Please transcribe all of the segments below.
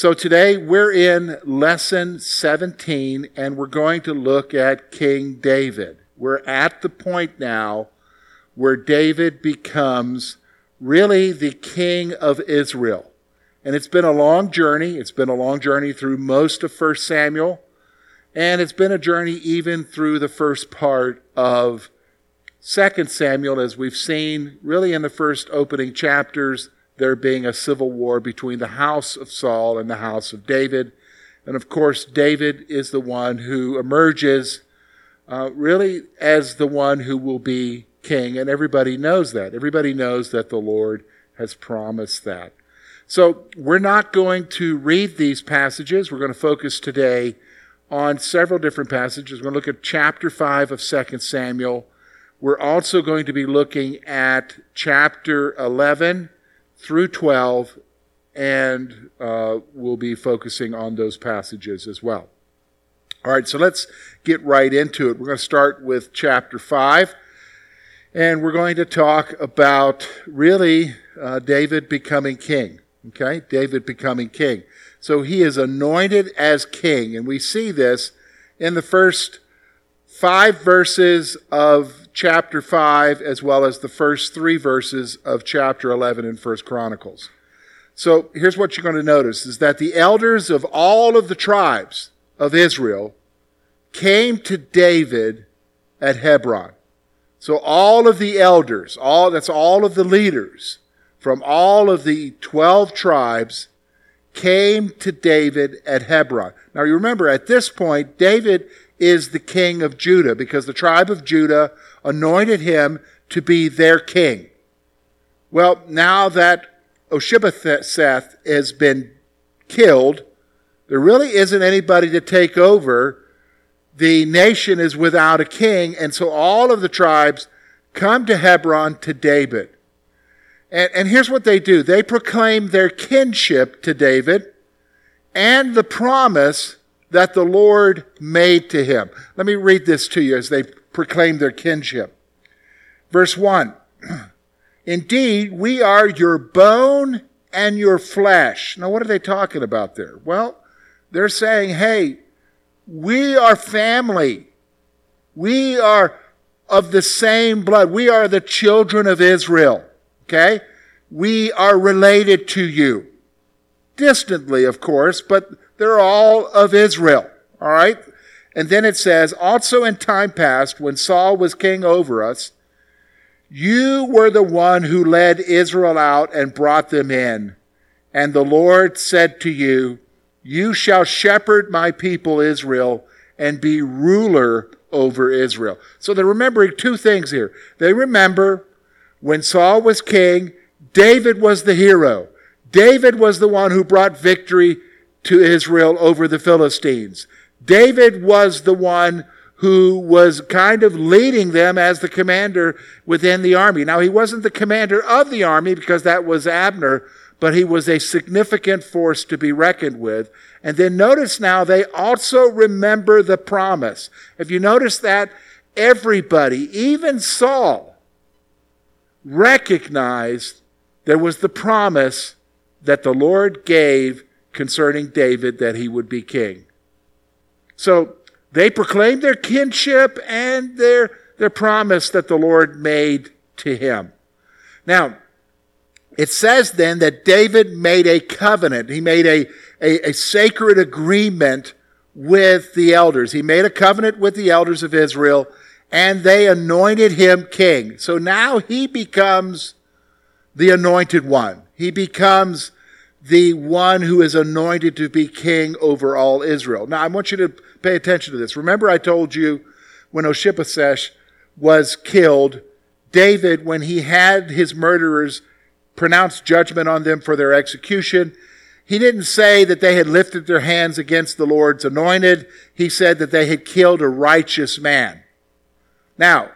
So today we're in lesson 17 and we're going to look at King David. We're at the point now where David becomes really the king of Israel. And it's been a long journey. It's been a long journey through most of 1 Samuel. And it's been a journey even through the first part of 2 Samuel, as we've seen really in the first opening chapters, there being a civil war between the house of Saul and the house of David. And of course, David is the one who emerges uh, really as the one who will be king. And everybody knows that. Everybody knows that the Lord has promised that. So we're not going to read these passages. We're going to focus today on several different passages. We're going to look at chapter 5 of 2 Samuel. We're also going to be looking at chapter 11 through 12, and uh, we'll be focusing on those passages as well. All right, so let's get right into it. We're going to start with chapter 5, and we're going to talk about really uh, David becoming king. Okay, David becoming king. So he is anointed as king, and we see this in the first five verses of chapter 5 as well as the first three verses of chapter 11 in First Chronicles. So here's what you're going to notice is that the elders of all of the tribes of Israel came to David at Hebron. So all of the elders, all that's all of the leaders from all of the 12 tribes came to David at Hebron. Now you remember at this point David is the king of Judah because the tribe of Judah anointed him to be their king. Well, now that Ishbosheth has been killed, there really isn't anybody to take over. The nation is without a king, and so all of the tribes come to Hebron to David. And, and here's what they do they proclaim their kinship to David and the promise that the Lord made to him. Let me read this to you as they proclaim their kinship. Verse 1 Indeed, we are your bone and your flesh. Now, what are they talking about there? Well, they're saying, hey, we are family. We are of the same blood. We are the children of Israel. Okay? We are related to you. Distantly, of course, but they're all of Israel. All right? And then it says, also in time past, when Saul was king over us, you were the one who led Israel out and brought them in. And the Lord said to you, You shall shepherd my people Israel and be ruler over Israel. So they're remembering two things here. They remember when Saul was king, David was the hero. David was the one who brought victory to Israel over the Philistines. David was the one who was kind of leading them as the commander within the army. Now, he wasn't the commander of the army because that was Abner, but he was a significant force to be reckoned with. And then notice now they also remember the promise. If you notice that, everybody, even Saul, recognized there was the promise that the Lord gave concerning David that he would be king. So they proclaimed their kinship and their, their promise that the Lord made to him. Now, it says then that David made a covenant. He made a, a, a sacred agreement with the elders. He made a covenant with the elders of Israel and they anointed him king. So now he becomes the anointed one. He becomes the one who is anointed to be king over all Israel. Now, I want you to pay attention to this. Remember, I told you when Ishbosheth was killed, David, when he had his murderers pronounce judgment on them for their execution, he didn't say that they had lifted their hands against the Lord's anointed. He said that they had killed a righteous man. Now,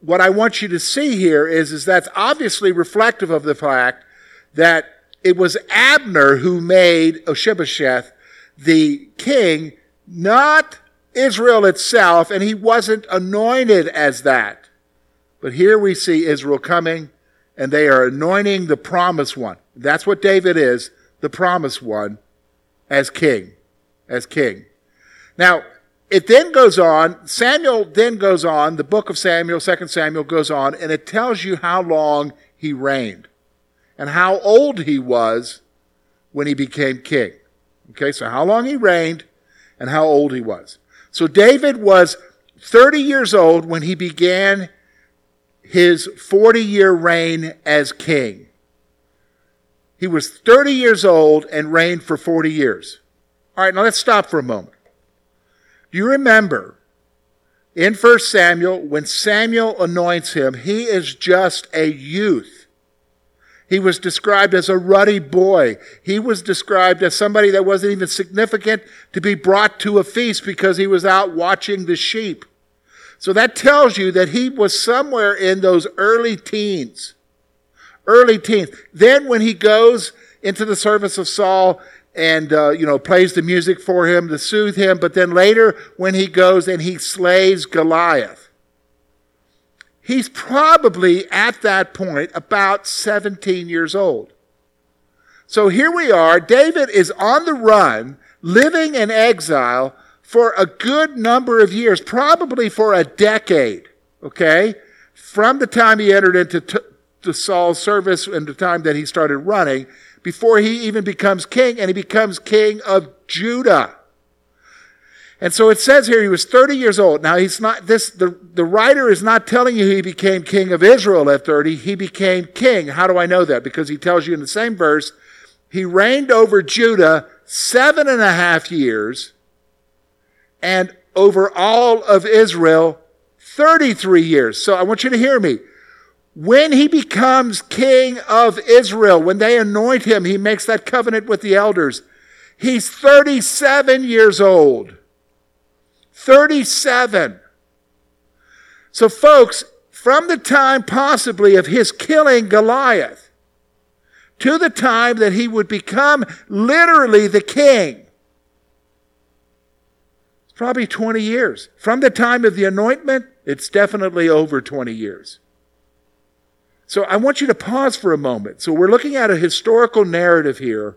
what I want you to see here is, is that's obviously reflective of the fact that it was Abner who made Ishbosheth the king, not Israel itself, and he wasn't anointed as that. But here we see Israel coming, and they are anointing the promised one. That's what David is, the promised one. as king. As king. Now, it then goes on, Samuel then goes on, the book of Samuel, 2 Samuel goes on, and it tells you how long he reigned and how old he was when he became king. Okay, so how long he reigned and how old he was. So David was 30 years old when he began his 40 year reign as king. He was 30 years old and reigned for 40 years. All right, now let's stop for a moment. Do you remember in 1 Samuel when Samuel anoints him, he is just a youth. He was described as a ruddy boy. He was described as somebody that wasn't even significant to be brought to a feast because he was out watching the sheep. So that tells you that he was somewhere in those early teens. Early teens. Then when he goes into the service of Saul and, uh, you know, plays the music for him to soothe him, but then later when he goes and he slays Goliath, he's probably at that point about 17 years old. So here we are. David is on the run, living in exile for a good number of years, probably for a decade, okay? From the time he entered into t- to Saul's service and the time that he started running, before he even becomes king, and he becomes king of Judah. And so it says here he was 30 years old. Now he's not this the, the writer is not telling you he became king of Israel at 30. He became king. How do I know that? Because he tells you in the same verse, he reigned over Judah seven and a half years and over all of Israel 33 years. So I want you to hear me. When he becomes king of Israel, when they anoint him, he makes that covenant with the elders. He's 37 years old. 37. So, folks, from the time possibly of his killing Goliath to the time that he would become literally the king, it's probably 20 years. From the time of the anointment, it's definitely over 20 years. So I want you to pause for a moment. So we're looking at a historical narrative here.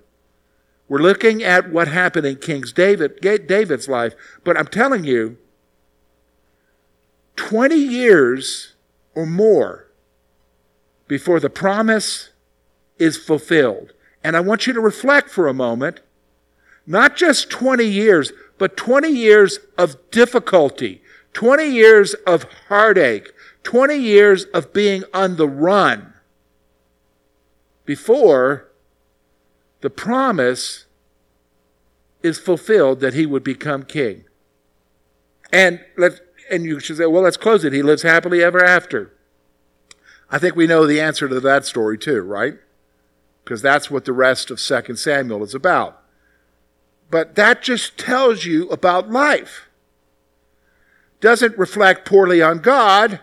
We're looking at what happened in King David, David's life. But I'm telling you, 20 years or more before the promise is fulfilled. And I want you to reflect for a moment, not just 20 years, but 20 years of difficulty, 20 years of heartache, 20 years of being on the run before the promise is fulfilled that he would become king. And let and you should say, well, let's close it. He lives happily ever after. I think we know the answer to that story too, right? Because that's what the rest of 2 Samuel is about. But that just tells you about life. Doesn't reflect poorly on God.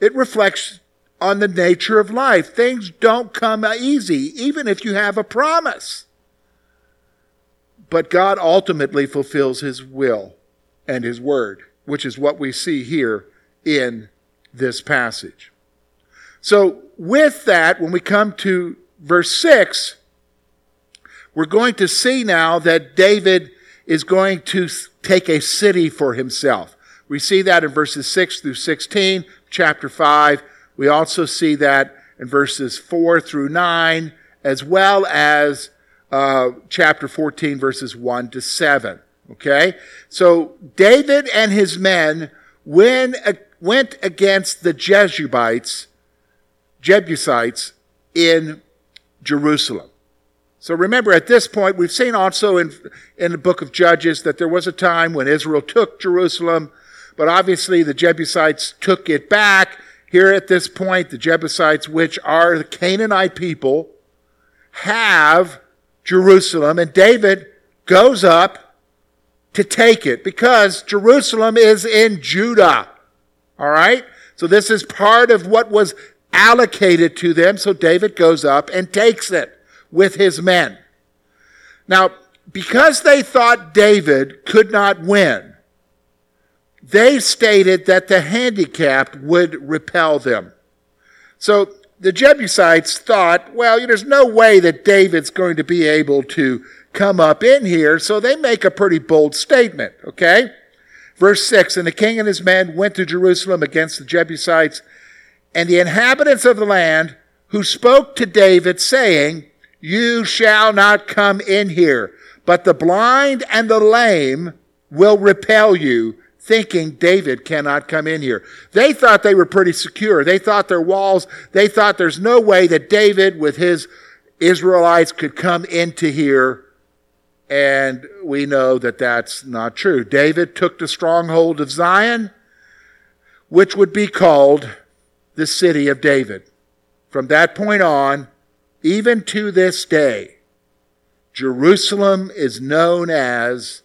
It reflects on the nature of life. Things don't come easy, even if you have a promise. But God ultimately fulfills his will and his word, which is what we see here in this passage. So, with that, when we come to verse 6, we're going to see now that David is going to take a city for himself. We see that in verses 6 through 16, chapter 5. We also see that in verses 4 through 9, as well as uh, chapter 14, verses 1 to 7. Okay? So David and his men went, went against the Jebusites, Jebusites in Jerusalem. So remember, at this point, we've seen also in, in the book of Judges that there was a time when Israel took Jerusalem, but obviously the Jebusites took it back. Here at this point, the Jebusites, which are the Canaanite people, have Jerusalem, and David goes up to take it because Jerusalem is in Judah. All right? So this is part of what was allocated to them, so David goes up and takes it with his men. Now, because they thought David could not win, they stated that the handicapped would repel them. So the Jebusites thought, well, there's no way that David's going to be able to come up in here, so they make a pretty bold statement, okay? Verse 6 And the king and his men went to Jerusalem against the Jebusites, and the inhabitants of the land who spoke to David, saying, You shall not come in here, but the blind and the lame will repel you, thinking David cannot come in here. They thought they were pretty secure. They thought their walls, they thought there's no way that David with his Israelites could come into here. And we know that that's not true. David took the stronghold of Zion, which would be called the city of David. From that point on, even to this day, Jerusalem is known as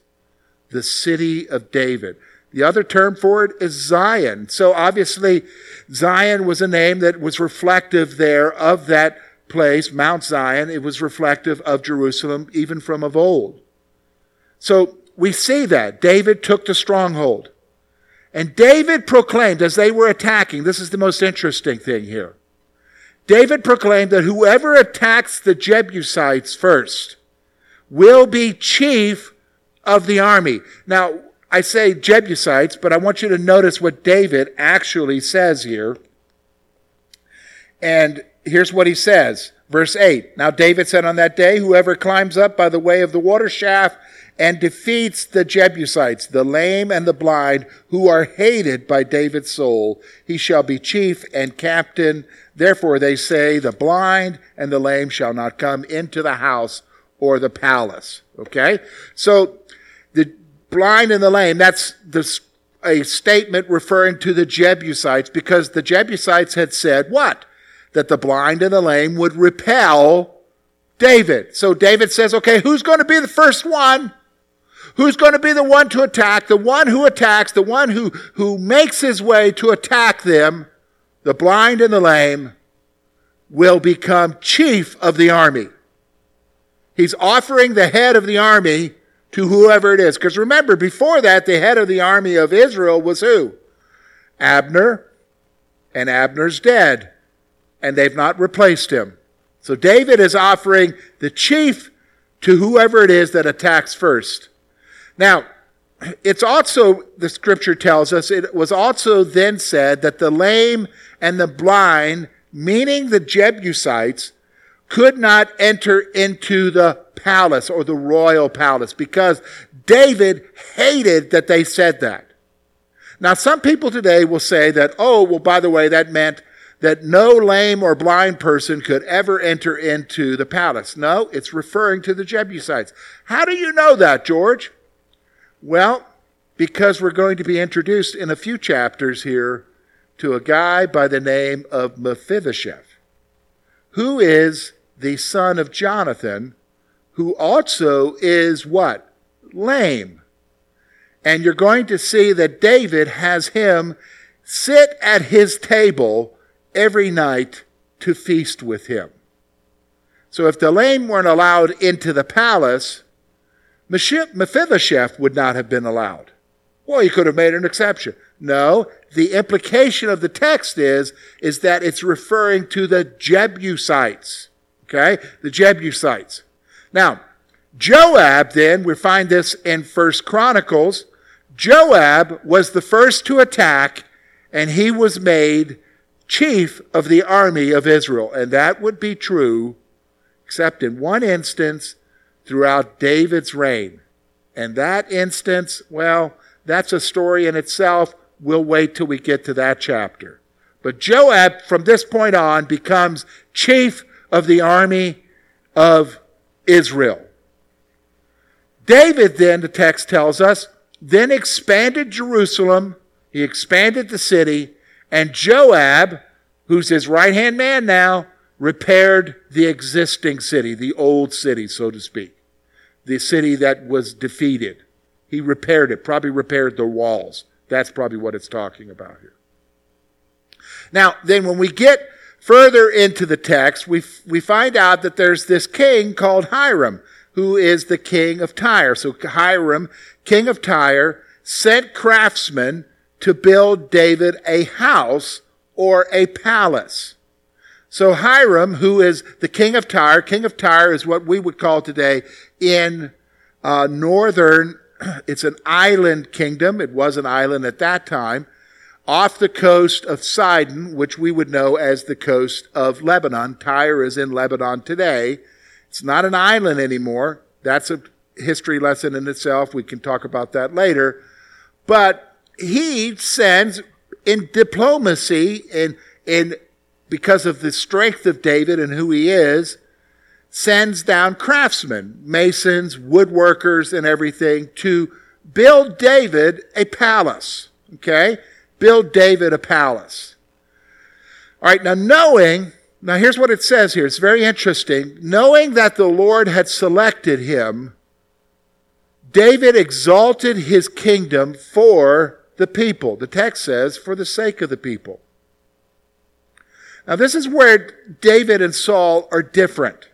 the city of David. The other term for it is Zion. So obviously, Zion was a name that was reflective there of that place, Mount Zion. It was reflective of Jerusalem even from of old. So we see that. David took the stronghold. And David proclaimed as they were attacking, this is the most interesting thing here. David proclaimed that whoever attacks the Jebusites first will be chief of the army. Now, I say Jebusites, but I want you to notice what David actually says here. And here's what he says. Verse 8. Now David said on that day, whoever climbs up by the way of the water shaft and defeats the Jebusites, the lame and the blind, who are hated by David's soul, he shall be chief and captain. Therefore they say, the blind and the lame shall not come into the house or the palace. Okay? So the blind and the lame, that's the, a statement referring to the Jebusites because the Jebusites had said what? That the blind and the lame would repel David. So David says, okay, who's going to be the first one? Who's going to be the one to attack? The one who attacks, the one who, who makes his way to attack them, the blind and the lame, will become chief of the army. He's offering the head of the army to whoever it is. Because remember, before that, the head of the army of Israel was who? Abner, and Abner's dead, and they've not replaced him. So David is offering the chief to whoever it is that attacks first. Now, it's also, the scripture tells us, it was also then said that the lame and the blind, meaning the Jebusites, could not enter into the palace or the royal palace because David hated that they said that. Now, some people today will say that, oh, well, by the way, that meant that no lame or blind person could ever enter into the palace. No, it's referring to the Jebusites. How do you know that, George? Well, because we're going to be introduced in a few chapters here to a guy by the name of Mephibosheth, who is the son of Jonathan, who also is what? Lame. And you're going to see that David has him sit at his table every night to feast with him. So if the lame weren't allowed into the palace, Mephibosheth would not have been allowed. Well, he could have made an exception. No, the implication of the text is, is that it's referring to the Jebusites. Okay? The Jebusites. Now, Joab then, we find this in First Chronicles. Joab was the first to attack, and he was made chief of the army of Israel. And that would be true, except in one instance throughout David's reign. And that instance, well, that's a story in itself. We'll wait till we get to that chapter. But Joab, from this point on, becomes chief of the army of Israel. David, then, the text tells us, then expanded Jerusalem, he expanded the city, and Joab, who's his right hand man now, repaired the existing city, the old city, so to speak, the city that was defeated. He repaired it, probably repaired the walls. That's probably what it's talking about here. Now, then when we get further into the text, we, we find out that there's this king called Hiram, who is the king of Tyre. So Hiram, king of Tyre, sent craftsmen to build David a house or a palace. So Hiram, who is the king of Tyre, king of Tyre is what we would call today in uh, northern, it's an island kingdom. It was an island at that time, off the coast of Sidon, which we would know as the coast of Lebanon. Tyre is in Lebanon today. It's not an island anymore. That's a history lesson in itself. We can talk about that later. But he sends in diplomacy and in because of the strength of David and who he is, sends down craftsmen, masons, woodworkers, and everything to build David a palace. Okay? Build David a palace. All right, now knowing, now here's what it says here. It's very interesting. Knowing that the Lord had selected him David exalted his kingdom for the people. The text says, for the sake of the people. Now, this is where David and Saul are different.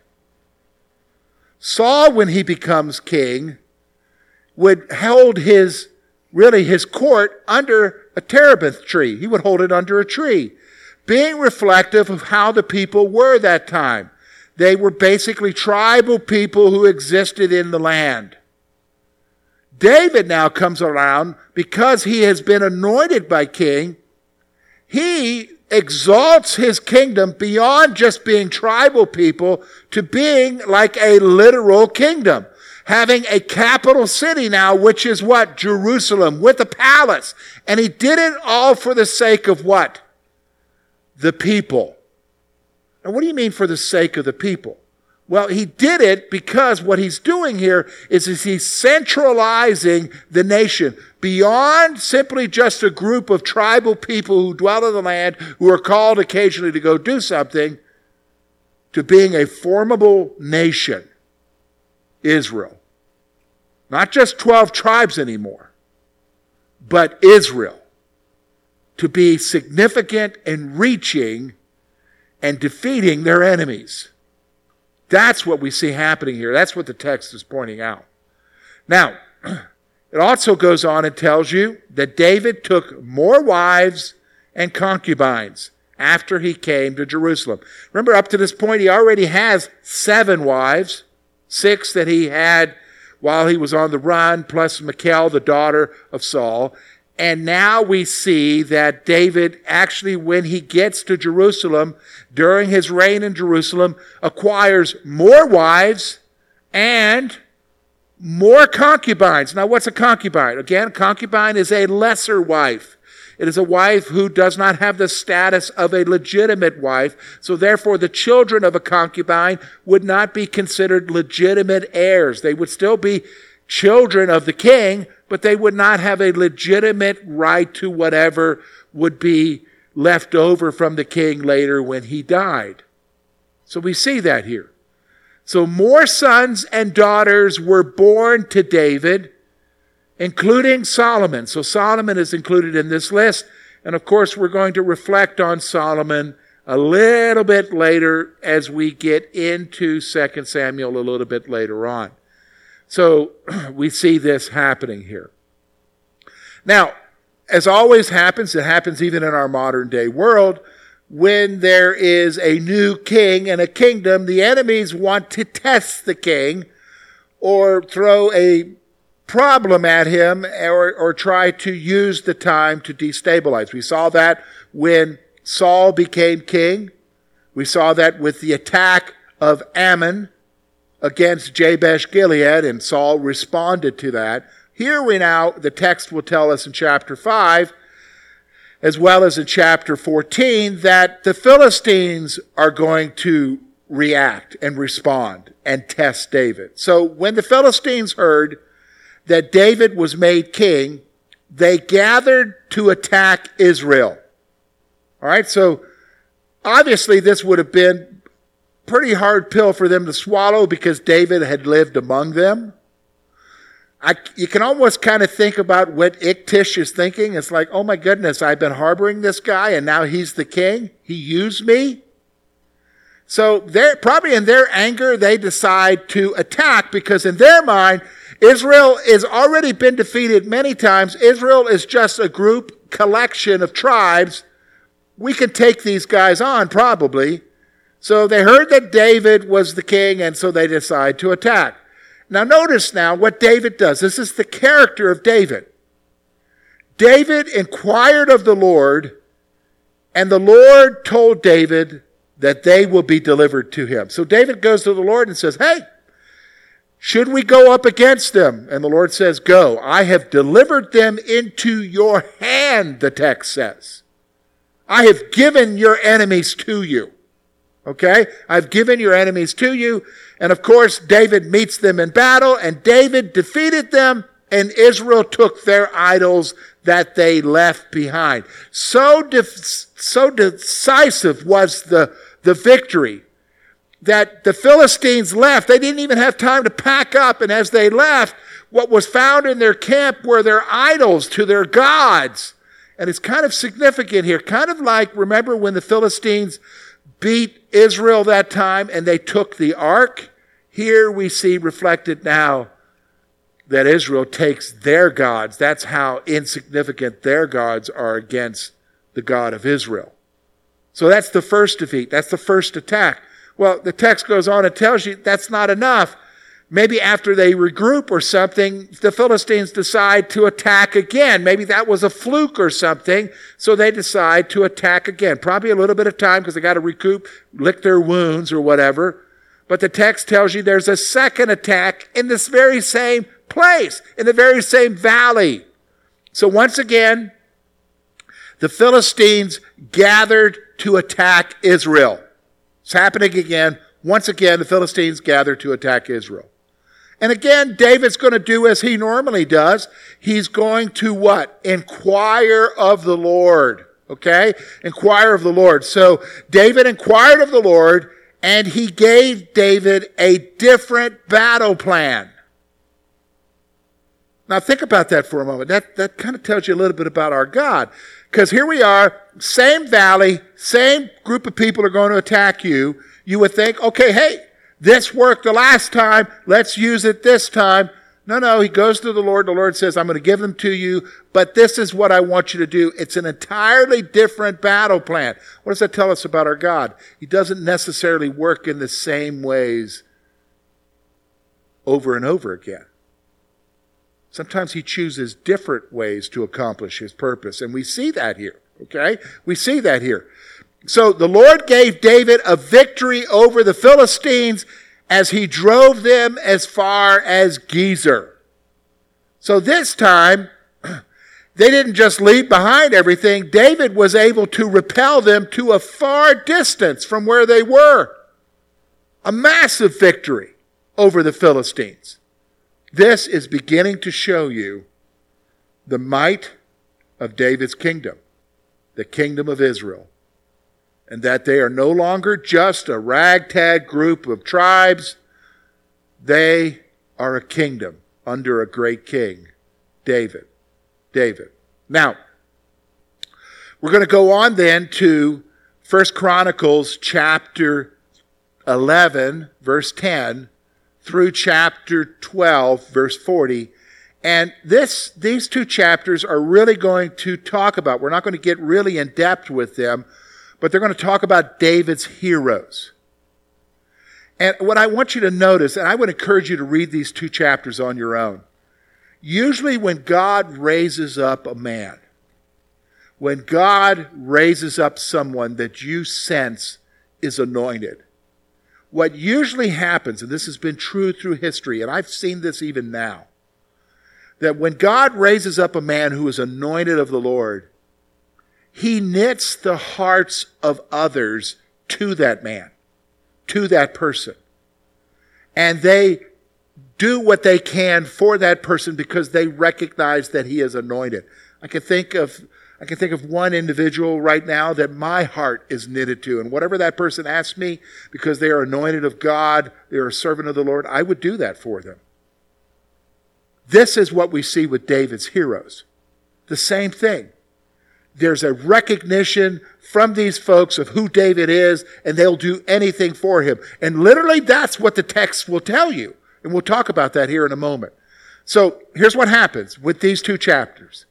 Saul, when he becomes king, would hold his, really his court under a terebinth tree. He would hold it under a tree, being reflective of how the people were that time. They were basically tribal people who existed in the land. David now comes around because he has been anointed by king. He exalts his kingdom beyond just being tribal people to being like a literal kingdom. Having a capital city now, which is what? Jerusalem, with a palace. And he did it all for the sake of what? The people. And what do you mean for the sake of the people? Well, he did it because what he's doing here is, is he's centralizing the nation beyond simply just a group of tribal people who dwell in the land who are called occasionally to go do something to being a formidable nation, Israel. Not just 12 tribes anymore, but Israel. To be significant in reaching and defeating their enemies. That's what we see happening here. That's what the text is pointing out. Now, it also goes on and tells you that David took more wives and concubines after he came to Jerusalem. Remember, up to this point, he already has seven wives, six that he had while he was on the run, plus Michal, the daughter of Saul. And now we see that David actually, when he gets to Jerusalem, during his reign in Jerusalem, acquires more wives and more concubines. Now, what's a concubine? Again, concubine is a lesser wife. It is a wife who does not have the status of a legitimate wife. So therefore, the children of a concubine would not be considered legitimate heirs. They would still be children of the king, but they would not have a legitimate right to whatever would be left over from the king later when he died. So we see that here. So more sons and daughters were born to David, including Solomon. So Solomon is included in this list. And of course, we're going to reflect on Solomon a little bit later as we get into 2 Samuel a little bit later on. So we see this happening here. Now, as always happens, it happens even in our modern day world, when there is a new king and a kingdom, the enemies want to test the king or throw a problem at him or, or try to use the time to destabilize. We saw that when Saul became king. We saw that with the attack of Ammon against Jabesh Gilead, and Saul responded to that. Here we now, the text will tell us in chapter 5, as well as in chapter 14, that the Philistines are going to react and respond and test David. So when the Philistines heard that David was made king, they gathered to attack Israel. All right, so obviously this would have been pretty hard pill for them to swallow because David had lived among them. I, you can almost kind of think about what Achish is thinking. It's like, oh my goodness, I've been harboring this guy and now he's the king. He used me. So they're probably in their anger, they decide to attack because in their mind, Israel has already been defeated many times. Israel is just a group collection of tribes. We can take these guys on probably. So they heard that David was the king, and so they decide to attack. Now, notice now what David does. This is the character of David. David inquired of the Lord, and the Lord told David that they will be delivered to him. So David goes to the Lord and says, Hey, should we go up against them? And the Lord says, Go. I have delivered them into your hand, the text says. I have given your enemies to you. Okay? I've given your enemies to you. And of course, David meets them in battle, and David defeated them, and Israel took their idols that they left behind. So, de- so decisive was the, the victory that the Philistines left. They didn't even have time to pack up, and as they left, what was found in their camp were their idols to their gods. And it's kind of significant here, kind of like remember when the Philistines beat Israel that time and they took the ark. Here we see reflected now that Israel takes their gods. That's how insignificant their gods are against the God of Israel. So that's the first defeat. That's the first attack. Well, the text goes on and tells you that's not enough. Maybe after they regroup or something, the Philistines decide to attack again. Maybe that was a fluke or something, so they decide to attack again. Probably a little bit of time because they got to recoup, lick their wounds or whatever. But the text tells you there's a second attack in this very same place, in the very same valley. So once again, the Philistines gathered to attack Israel. It's happening again. Once again, the Philistines gather to attack Israel. And again, David's going to do as he normally does. He's going to what? Inquire of the Lord. Okay? Inquire of the Lord. So David inquired of the Lord and he gave David a different battle plan. Now think about that for a moment. That, that kind of tells you a little bit about our God. Because here we are, same valley, same group of people are going to attack you. You would think, okay, hey, this worked the last time. Let's use it this time. No, no, he goes to the Lord. The Lord says, I'm going to give them to you, but this is what I want you to do. It's an entirely different battle plan. What does that tell us about our God? He doesn't necessarily work in the same ways over and over again. Sometimes he chooses different ways to accomplish his purpose, and we see that here. Okay? We see that here. So the Lord gave David a victory over the Philistines as he drove them as far as Gezer. So this time, they didn't just leave behind everything. David was able to repel them to a far distance from where they were. A massive victory over the Philistines. This is beginning to show you the might of David's kingdom, the kingdom of Israel and that they are no longer just a ragtag group of tribes. They are a kingdom under a great king, David. David. Now, we're going to go on then to 1 Chronicles chapter 11, verse 10, through chapter 12, verse 40. And this, these two chapters are really going to talk about, we're not going to get really in depth with them, but they're going to talk about David's heroes. And what I want you to notice, and I would encourage you to read these two chapters on your own. Usually, when God raises up a man, when God raises up someone that you sense is anointed, what usually happens, and this has been true through history, and I've seen this even now, that when God raises up a man who is anointed of the Lord, he knits the hearts of others to that man, to that person. And they do what they can for that person because they recognize that he is anointed. I can think of I can think of one individual right now that my heart is knitted to. And whatever that person asks me, because they are anointed of God, they are a servant of the Lord, I would do that for them. This is what we see with David's heroes. The same thing there's a recognition from these folks of who David is, and they'll do anything for him. And literally, that's what the text will tell you. And we'll talk about that here in a moment. So here's what happens with these two chapters.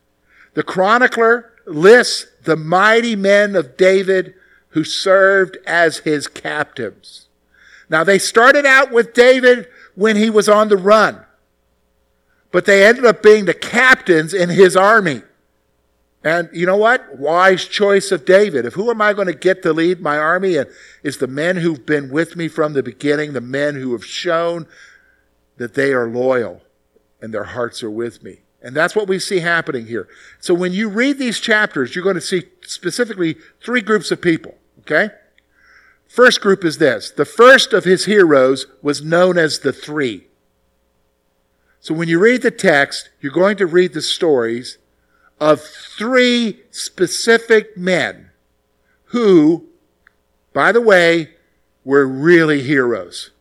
The chronicler lists the mighty men of David who served as his captives. Now, they started out with David when he was on the run, but they ended up being the captains in his army. And you know what? Wise choice of David. If who am I going to get to lead my army? And it's the men who've been with me from the beginning, the men who have shown that they are loyal and their hearts are with me. And that's what we see happening here. So when you read these chapters, you're going to see specifically three groups of people, okay? First group is this. The first of his heroes was known as the three. So when you read the text, you're going to read the stories of three specific men who, by the way, were really heroes.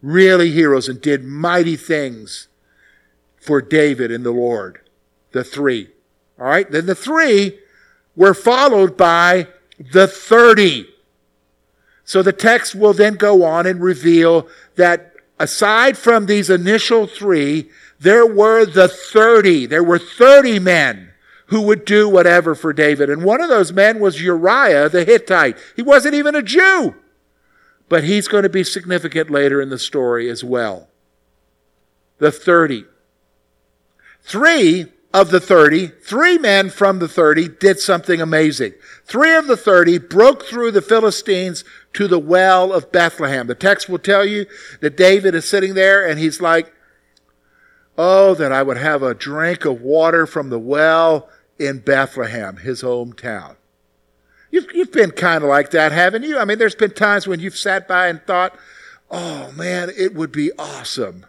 Really heroes and did mighty things for David and the Lord. The three. All right. Then the three were followed by the 30. So the text will then go on and reveal that aside from these initial three, there were the 30. There were 30 men who would do whatever for David. And one of those men was Uriah the Hittite. He wasn't even a Jew, but he's going to be significant later in the story as well. The 30. Three of the 30, three men from the 30 did something amazing. Three of the 30 broke through the Philistines to the well of Bethlehem. The text will tell you that David is sitting there and he's like, Oh, that I would have a drink of water from the well in Bethlehem, his hometown. You've, you've been kind of like that, haven't you? I mean, there's been times when you've sat by and thought, oh man, it would be awesome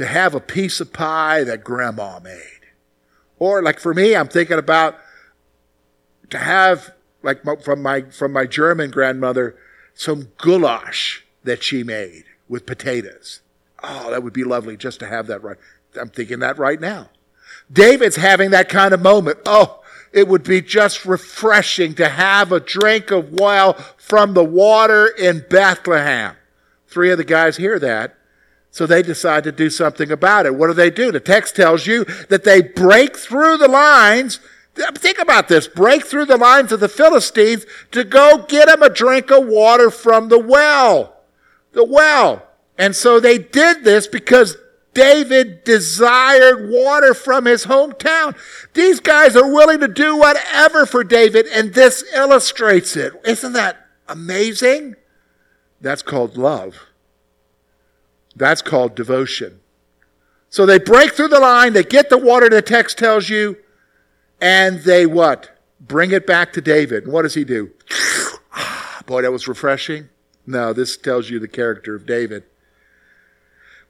to have a piece of pie that grandma made. Or like for me, I'm thinking about to have like from my from my German grandmother some goulash that she made with potatoes. Oh, that would be lovely just to have that right. I'm thinking that right now. David's having that kind of moment. Oh, it would be just refreshing to have a drink of well from the water in Bethlehem. Three of the guys hear that so they decide to do something about it. What do they do? The text tells you that they break through the lines. Think about this. Break through the lines of the Philistines to go get them a drink of water from the well. The well. And so they did this because David desired water from his hometown. These guys are willing to do whatever for David, and this illustrates it. Isn't that amazing? That's called love. That's called devotion. So they break through the line, they get the water the text tells you, and they what? Bring it back to David. And what does he do? Boy, that was refreshing. No, this tells you the character of David.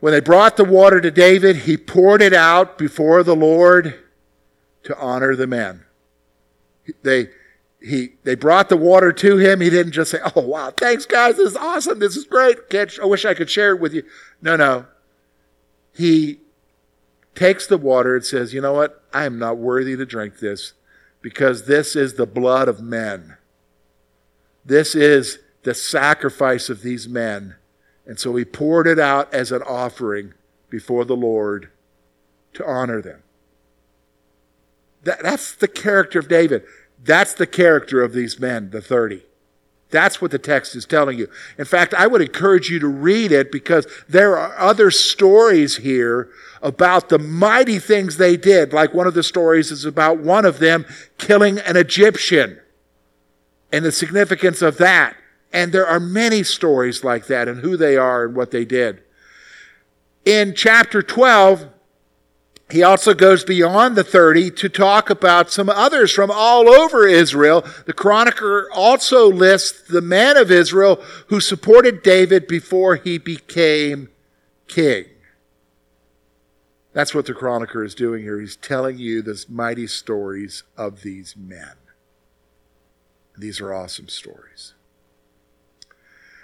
When they brought the water to David, he poured it out before the Lord to honor the men. They, he, they brought the water to him. He didn't just say, Oh, wow, thanks, guys. This is awesome. This is great. I wish I could share it with you. No, no. He takes the water and says, You know what? I am not worthy to drink this because this is the blood of men. This is the sacrifice of these men. And so he poured it out as an offering before the Lord to honor them. That, that's the character of David. That's the character of these men, the 30. That's what the text is telling you. In fact, I would encourage you to read it because there are other stories here about the mighty things they did. Like one of the stories is about one of them killing an Egyptian and the significance of that. And there are many stories like that and who they are and what they did. In chapter 12, he also goes beyond the 30 to talk about some others from all over Israel. The chronicler also lists the men of Israel who supported David before he became king. That's what the chronicler is doing here. He's telling you the mighty stories of these men. These are awesome stories.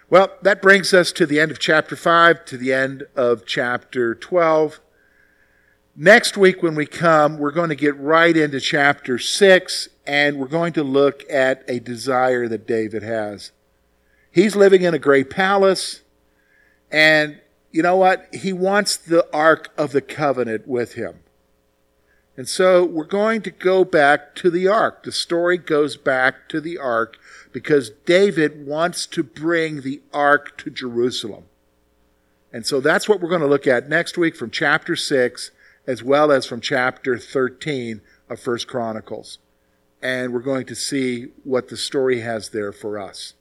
Well, that brings us to the end of chapter 5, to the end of chapter 12. Next week, when we come, we're going to get right into chapter 6, and we're going to look at a desire that David has. He's living in a great palace, and you know what? He wants the Ark of the Covenant with him. And so we're going to go back to the ark. The story goes back to the ark because David wants to bring the ark to Jerusalem. And so that's what we're going to look at next week from chapter 6 as well as from chapter 13 of First Chronicles. And we're going to see what the story has there for us.